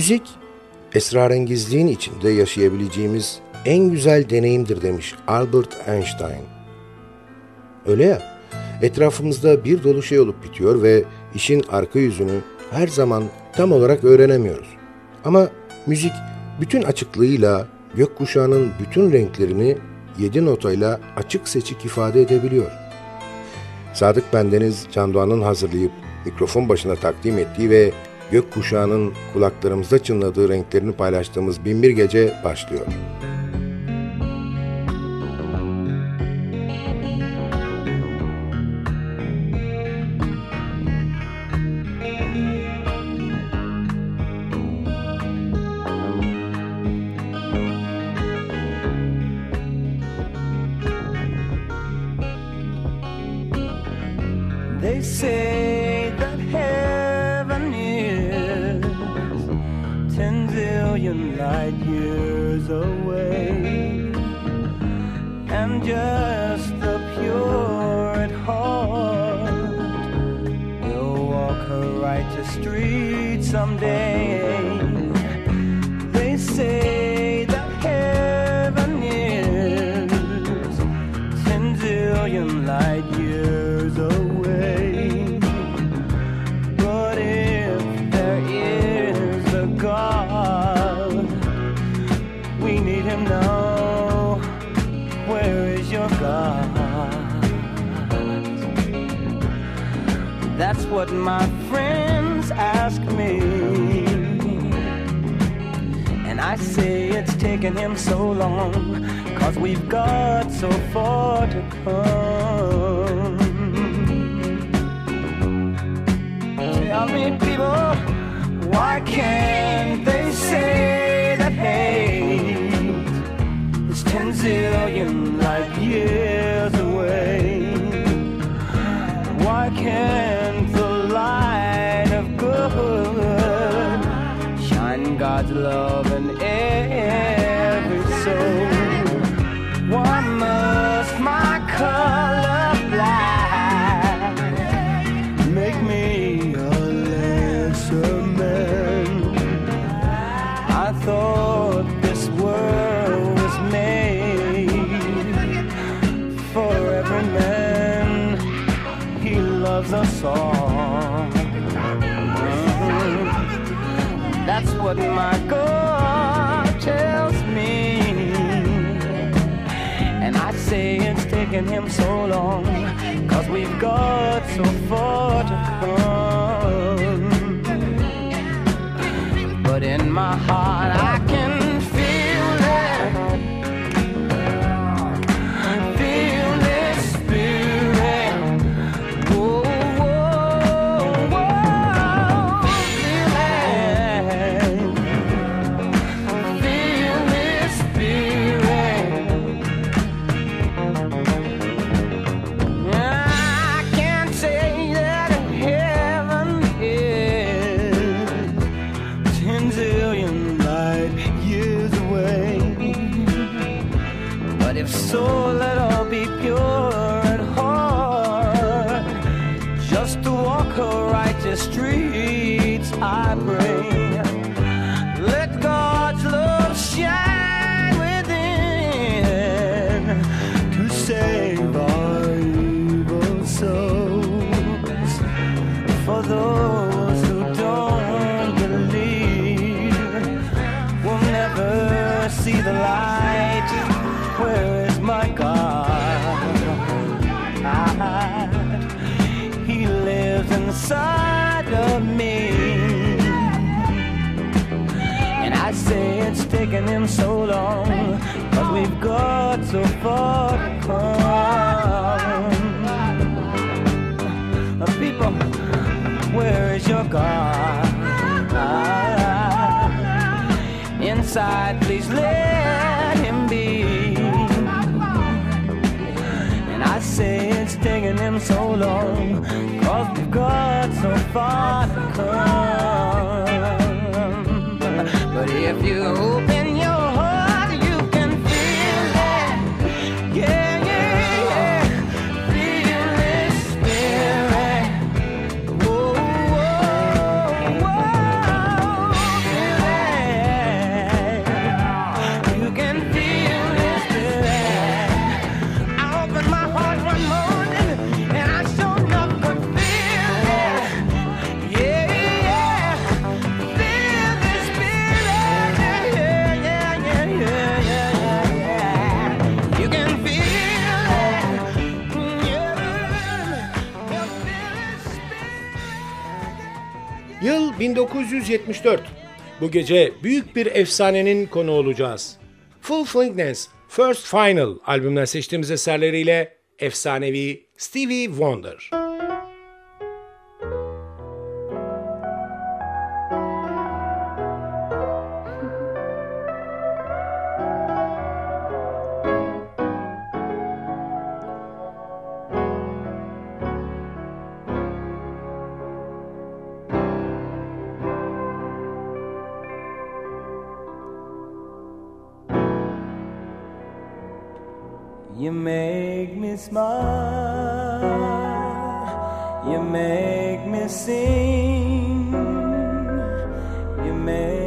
Müzik, esrarengizliğin içinde yaşayabileceğimiz en güzel deneyimdir demiş Albert Einstein. Öyle ya, etrafımızda bir dolu şey olup bitiyor ve işin arka yüzünü her zaman tam olarak öğrenemiyoruz. Ama müzik bütün açıklığıyla gökkuşağının bütün renklerini yedi notayla açık seçik ifade edebiliyor. Sadık Bendeniz Can Doğan'ın hazırlayıp mikrofon başına takdim ettiği ve gök kuşağının kulaklarımızda çınladığı renklerini paylaştığımız binbir gece başlıyor. Tell me, people, why can't they say that hate is 10 zillion? taking him so long? Cause we've got so far to come. But in my heart, I 1974. Bu gece büyük bir efsanenin konu olacağız. Full Flingness First Final albümden seçtiğimiz eserleriyle efsanevi Stevie Wonder. make me smile, you make me sing, you make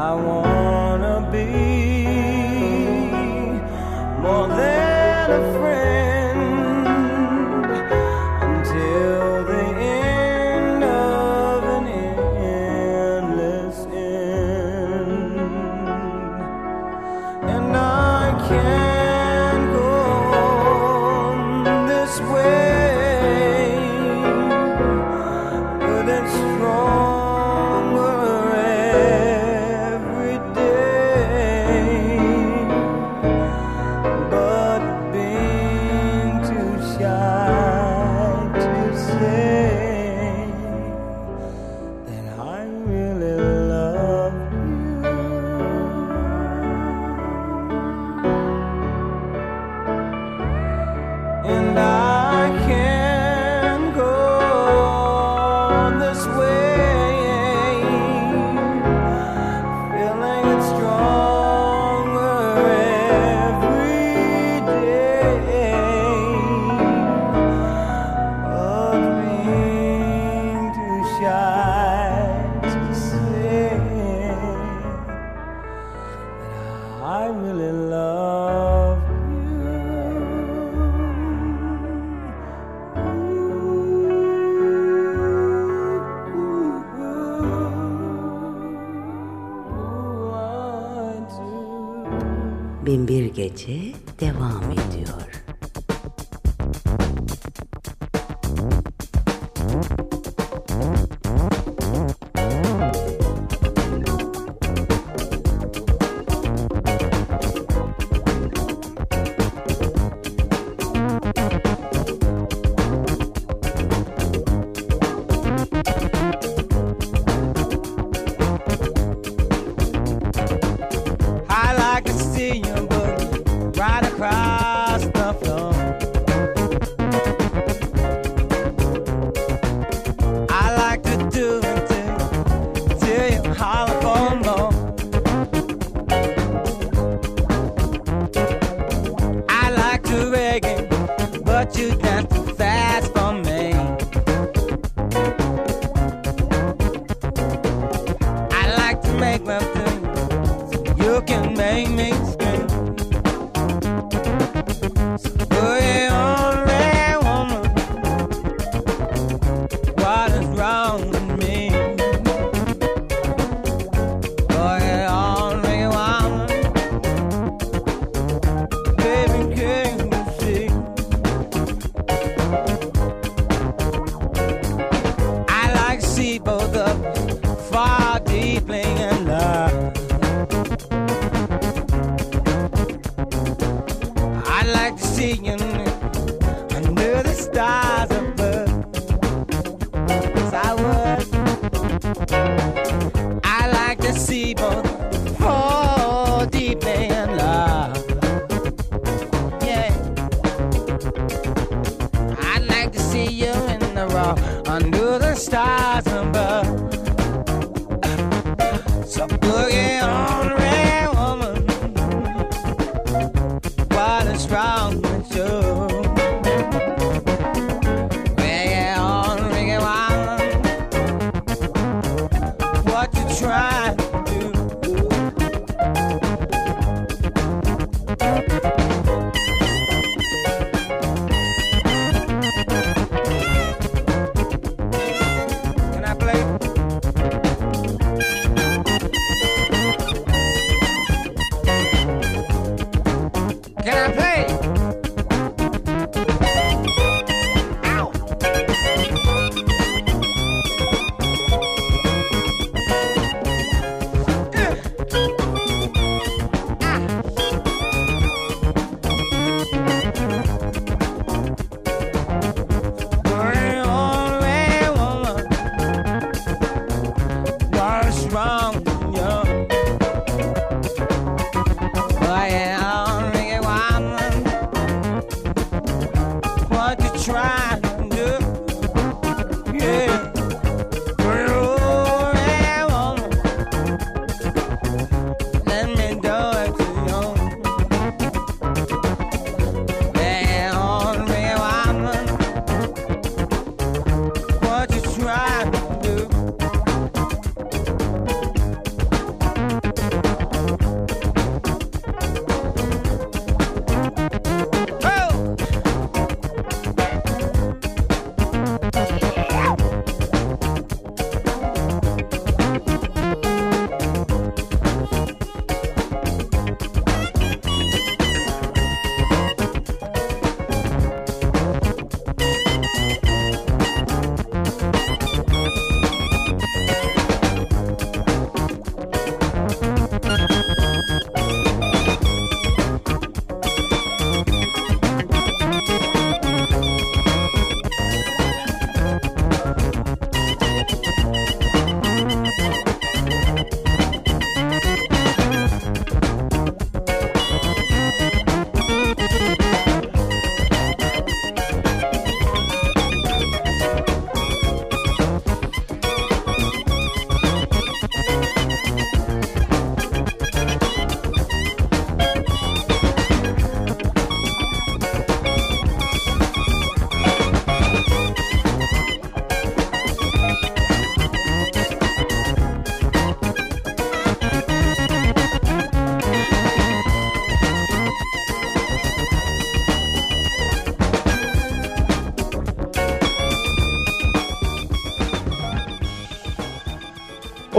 I want. Gece devam ediyor.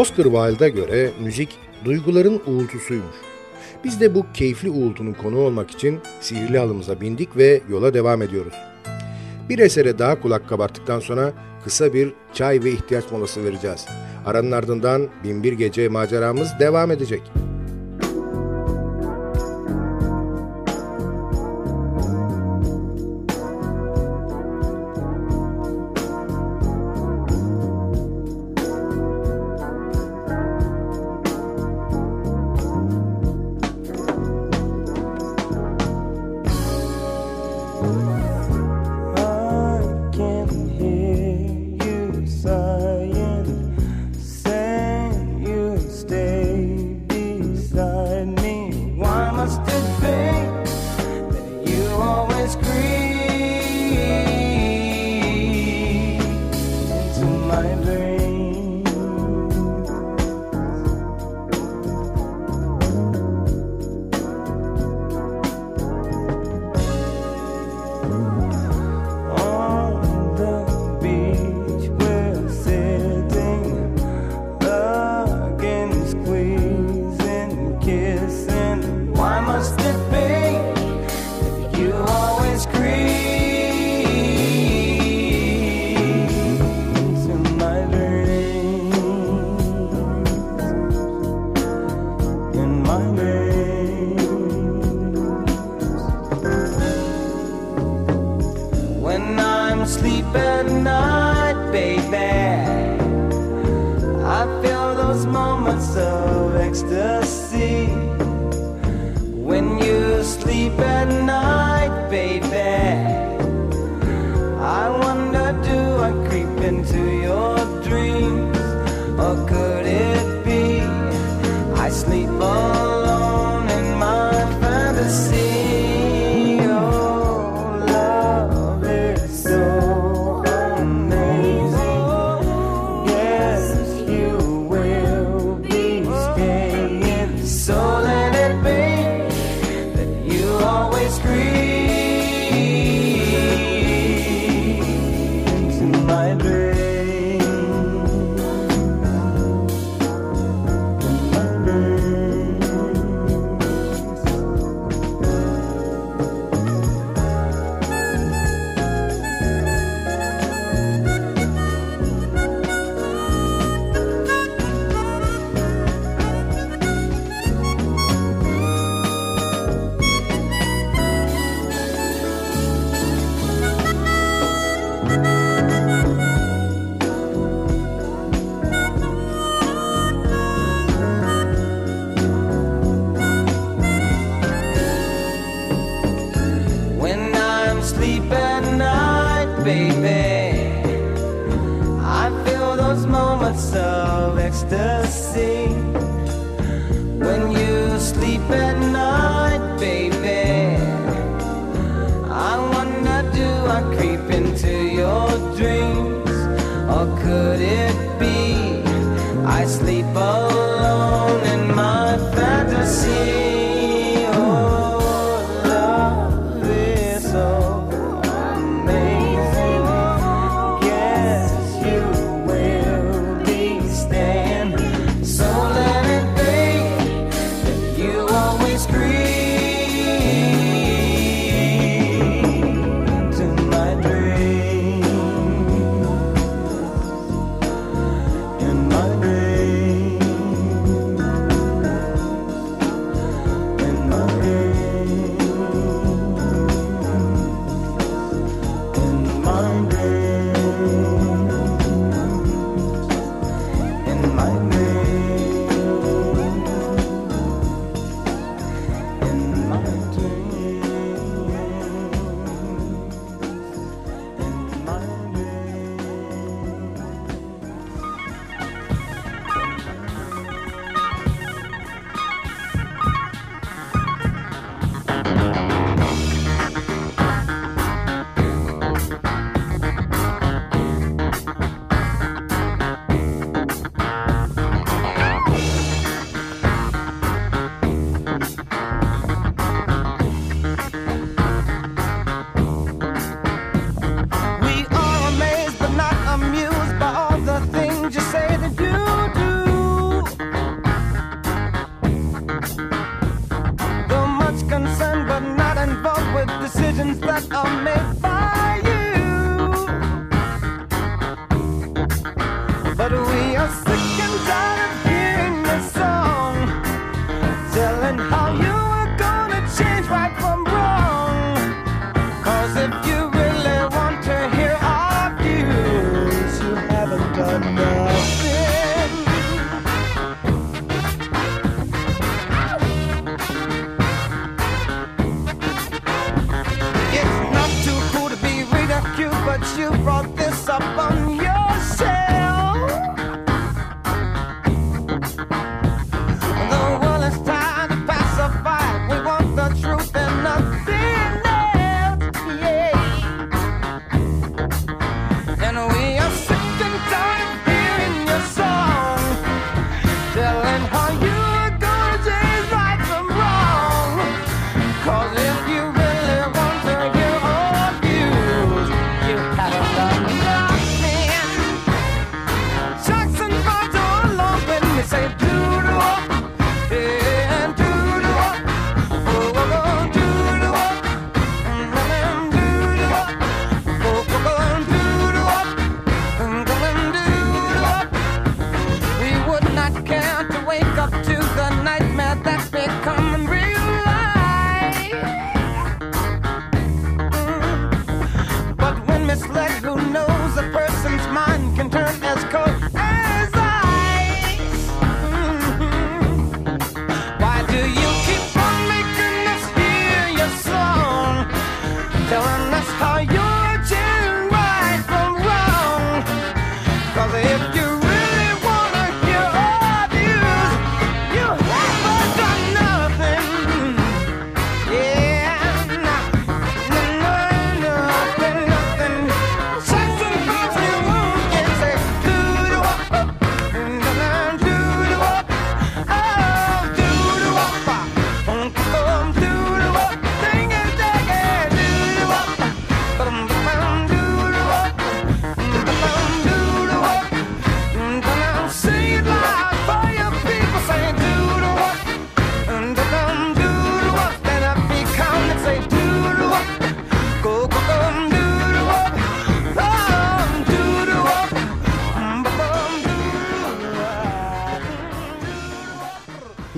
Oscar Wilde'a göre müzik duyguların uğultusuymuş. Biz de bu keyifli uğultunun konu olmak için sihirli alımıza bindik ve yola devam ediyoruz. Bir esere daha kulak kabarttıktan sonra kısa bir çay ve ihtiyaç molası vereceğiz. Aranın ardından Binbir Gece maceramız devam edecek. bed ecstasy when you sleep at night.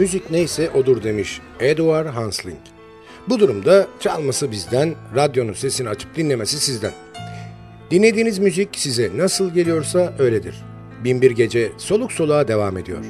müzik neyse odur demiş Edward Hansling. Bu durumda çalması bizden, radyonun sesini açıp dinlemesi sizden. Dinlediğiniz müzik size nasıl geliyorsa öyledir. Binbir Gece soluk soluğa devam ediyor.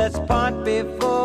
Let's part before.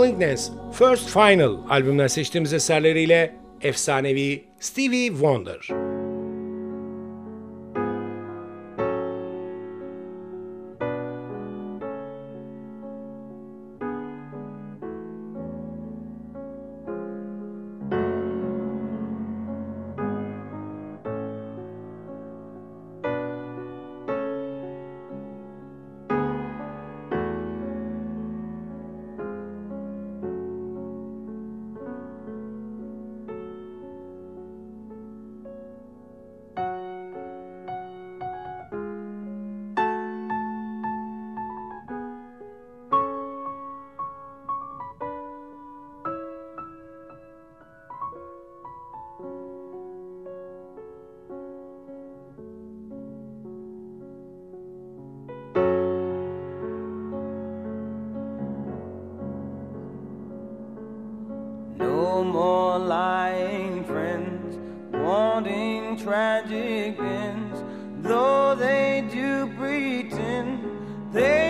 Whistling First Final albümden seçtiğimiz eserleriyle efsanevi Stevie Wonder. wanting tragic ends, though they do pretend they.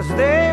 was there.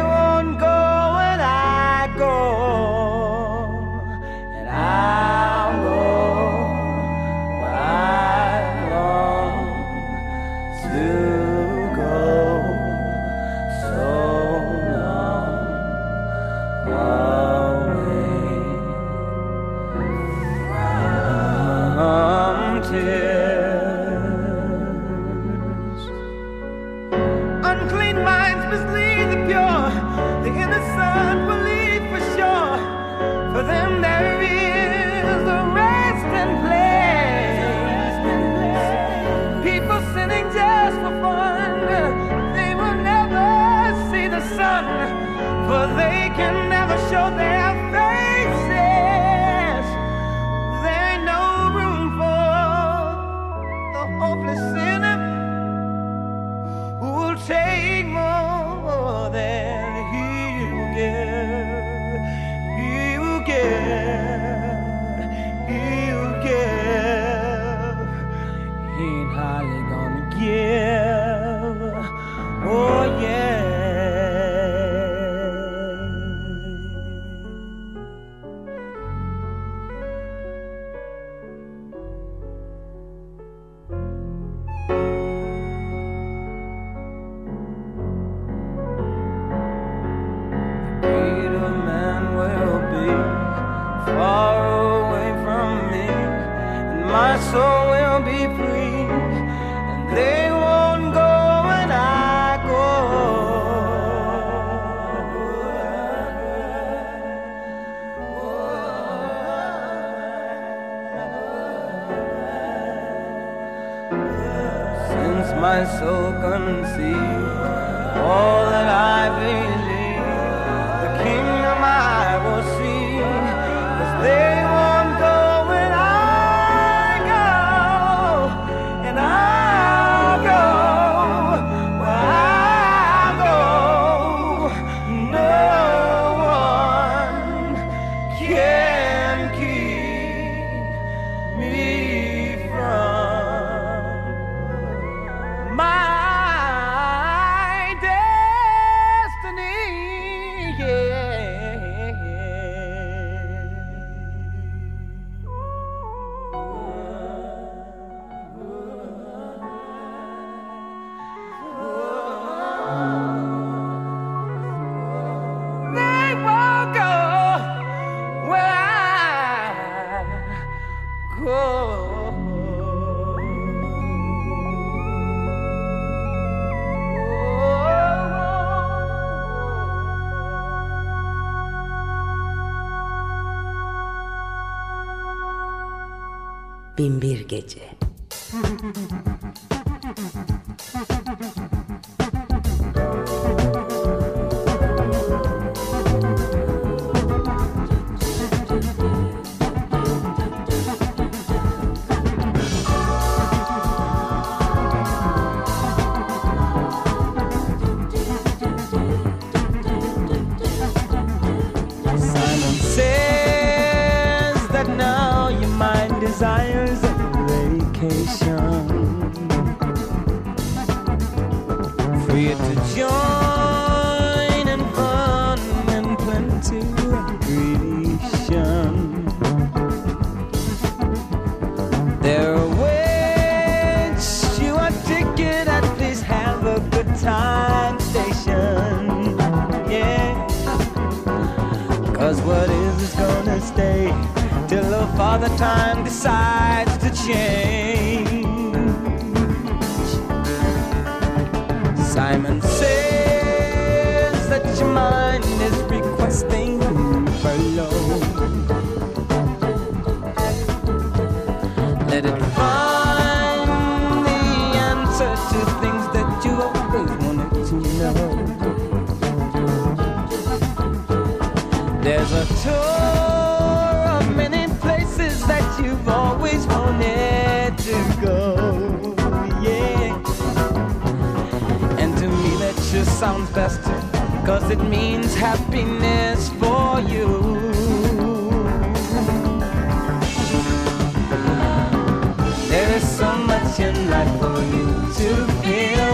Simon Free to join in fun and plenty recreation. There awaits you a ticket at please have a good time station. Yeah. Cause what is is gonna stay till the father time decides to change. Simon says that your mind is requesting below. Let it find the answer to things that you always wanted to know. There's a tour of many places that you've always wanted to go. Sounds best. Cause it means happiness for you. There is so much in life for you to feel.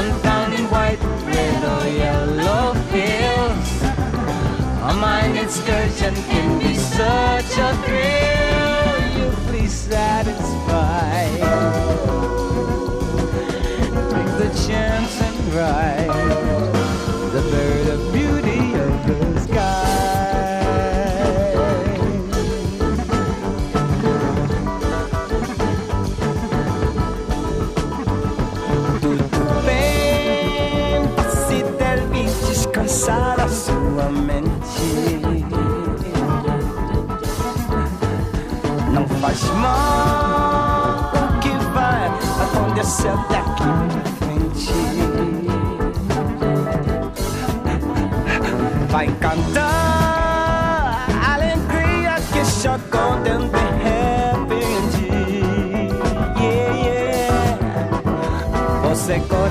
Unfound in white, red, or yellow fields. A mind excursion can be such a thrill.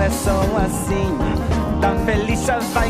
Você coração assim, tão feliz já vai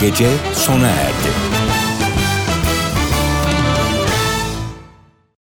Gece sona erdi.